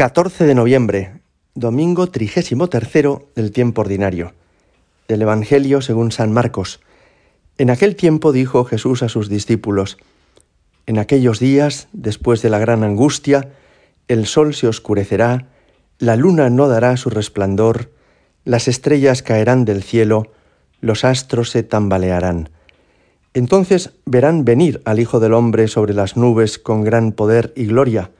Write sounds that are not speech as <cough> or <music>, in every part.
14 de noviembre, domingo trigésimo tercero del tiempo ordinario, del Evangelio según San Marcos. En aquel tiempo dijo Jesús a sus discípulos, En aquellos días, después de la gran angustia, el sol se oscurecerá, la luna no dará su resplandor, las estrellas caerán del cielo, los astros se tambalearán. Entonces verán venir al Hijo del Hombre sobre las nubes con gran poder y gloria.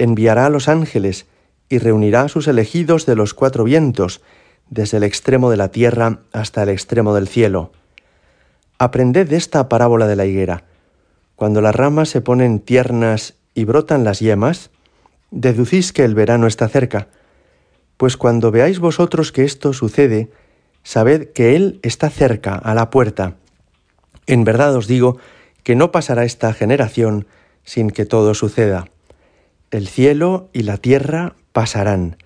Enviará a los ángeles y reunirá a sus elegidos de los cuatro vientos, desde el extremo de la tierra hasta el extremo del cielo. Aprended de esta parábola de la higuera. Cuando las ramas se ponen tiernas y brotan las yemas, deducís que el verano está cerca. Pues cuando veáis vosotros que esto sucede, sabed que Él está cerca a la puerta. En verdad os digo que no pasará esta generación sin que todo suceda. El cielo y la tierra pasarán,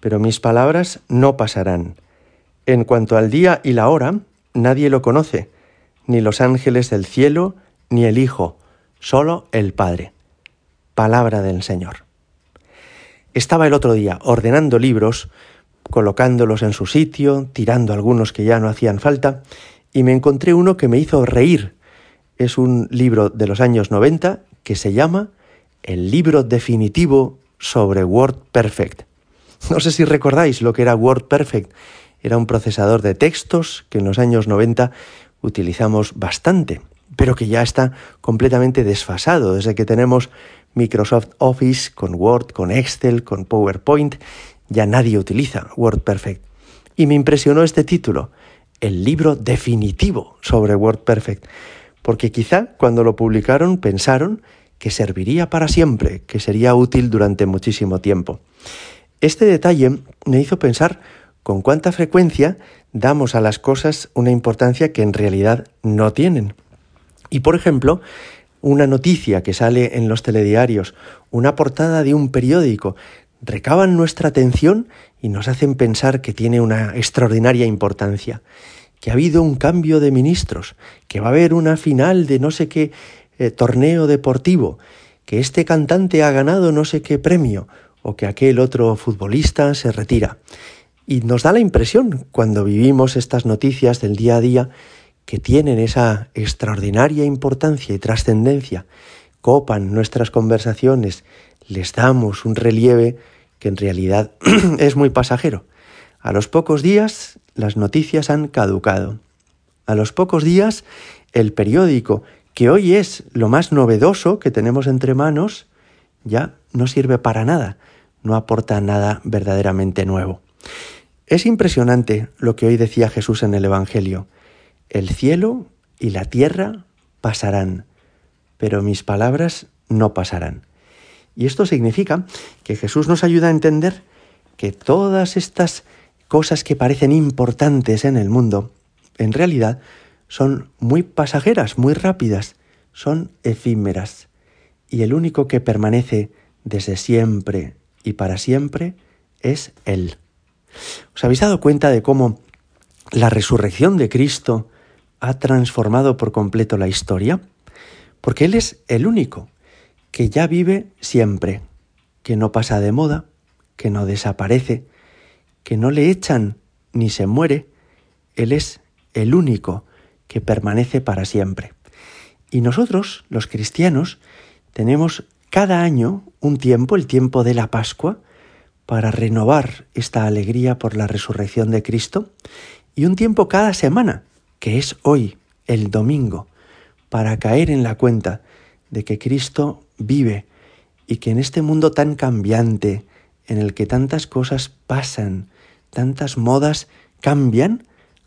pero mis palabras no pasarán. En cuanto al día y la hora, nadie lo conoce, ni los ángeles del cielo, ni el Hijo, solo el Padre. Palabra del Señor. Estaba el otro día ordenando libros, colocándolos en su sitio, tirando algunos que ya no hacían falta, y me encontré uno que me hizo reír. Es un libro de los años 90 que se llama El libro definitivo sobre WordPerfect. No sé si recordáis lo que era WordPerfect. Era un procesador de textos que en los años 90 utilizamos bastante, pero que ya está completamente desfasado desde que tenemos Microsoft Office con Word, con Excel, con PowerPoint. Ya nadie utiliza WordPerfect. Y me impresionó este título, el libro definitivo sobre WordPerfect, porque quizá cuando lo publicaron pensaron que serviría para siempre, que sería útil durante muchísimo tiempo. Este detalle me hizo pensar con cuánta frecuencia damos a las cosas una importancia que en realidad no tienen. Y por ejemplo, una noticia que sale en los telediarios, una portada de un periódico, recaban nuestra atención y nos hacen pensar que tiene una extraordinaria importancia, que ha habido un cambio de ministros, que va a haber una final de no sé qué eh, torneo deportivo, que este cantante ha ganado no sé qué premio, o que aquel otro futbolista se retira. Y nos da la impresión, cuando vivimos estas noticias del día a día, que tienen esa extraordinaria importancia y trascendencia, copan nuestras conversaciones, les damos un relieve que en realidad <clears throat> es muy pasajero. A los pocos días las noticias han caducado. A los pocos días el periódico, que hoy es lo más novedoso que tenemos entre manos, ya no sirve para nada, no aporta nada verdaderamente nuevo. Es impresionante lo que hoy decía Jesús en el Evangelio. El cielo y la tierra pasarán, pero mis palabras no pasarán. Y esto significa que Jesús nos ayuda a entender que todas estas cosas que parecen importantes en el mundo, en realidad son muy pasajeras, muy rápidas, son efímeras. Y el único que permanece desde siempre y para siempre es Él. ¿Os habéis dado cuenta de cómo la resurrección de Cristo ha transformado por completo la historia? Porque Él es el único que ya vive siempre, que no pasa de moda, que no desaparece, que no le echan ni se muere, Él es el único que permanece para siempre. Y nosotros, los cristianos, tenemos cada año un tiempo, el tiempo de la Pascua, para renovar esta alegría por la resurrección de Cristo, y un tiempo cada semana, que es hoy, el domingo, para caer en la cuenta de que Cristo vive y que en este mundo tan cambiante, en el que tantas cosas pasan, tantas modas cambian,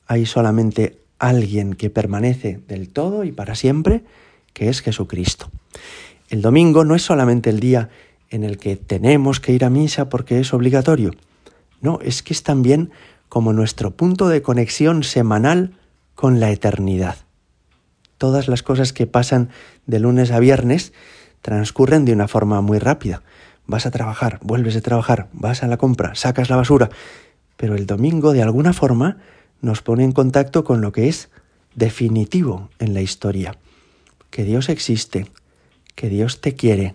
hay solamente alguien que permanece del todo y para siempre, que es Jesucristo. El domingo no es solamente el día en el que tenemos que ir a misa porque es obligatorio. No, es que es también como nuestro punto de conexión semanal con la eternidad. Todas las cosas que pasan de lunes a viernes transcurren de una forma muy rápida. Vas a trabajar, vuelves a trabajar, vas a la compra, sacas la basura, pero el domingo de alguna forma nos pone en contacto con lo que es definitivo en la historia, que Dios existe, que Dios te quiere,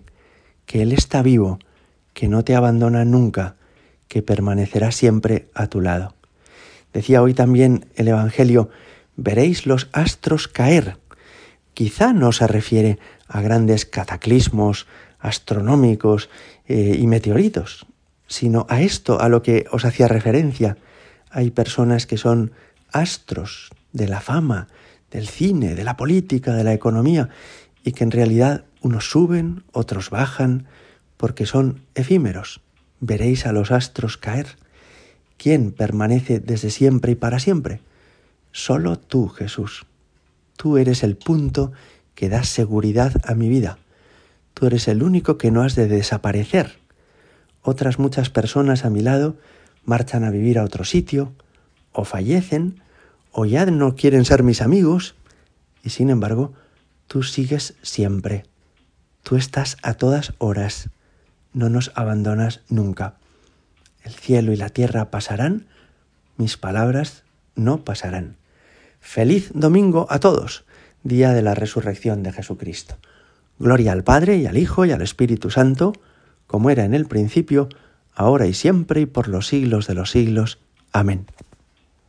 que Él está vivo, que no te abandona nunca, que permanecerá siempre a tu lado. Decía hoy también el Evangelio, veréis los astros caer. Quizá no se refiere a grandes cataclismos astronómicos eh, y meteoritos, sino a esto a lo que os hacía referencia. Hay personas que son astros de la fama, del cine, de la política, de la economía, y que en realidad unos suben, otros bajan, porque son efímeros. Veréis a los astros caer. ¿Quién permanece desde siempre y para siempre? Solo tú, Jesús. Tú eres el punto que da seguridad a mi vida. Tú eres el único que no has de desaparecer. Otras muchas personas a mi lado marchan a vivir a otro sitio, o fallecen, o ya no quieren ser mis amigos, y sin embargo, tú sigues siempre. Tú estás a todas horas, no nos abandonas nunca. El cielo y la tierra pasarán, mis palabras no pasarán. Feliz domingo a todos, día de la resurrección de Jesucristo. Gloria al Padre y al Hijo y al Espíritu Santo, como era en el principio, ahora y siempre y por los siglos de los siglos. Amén.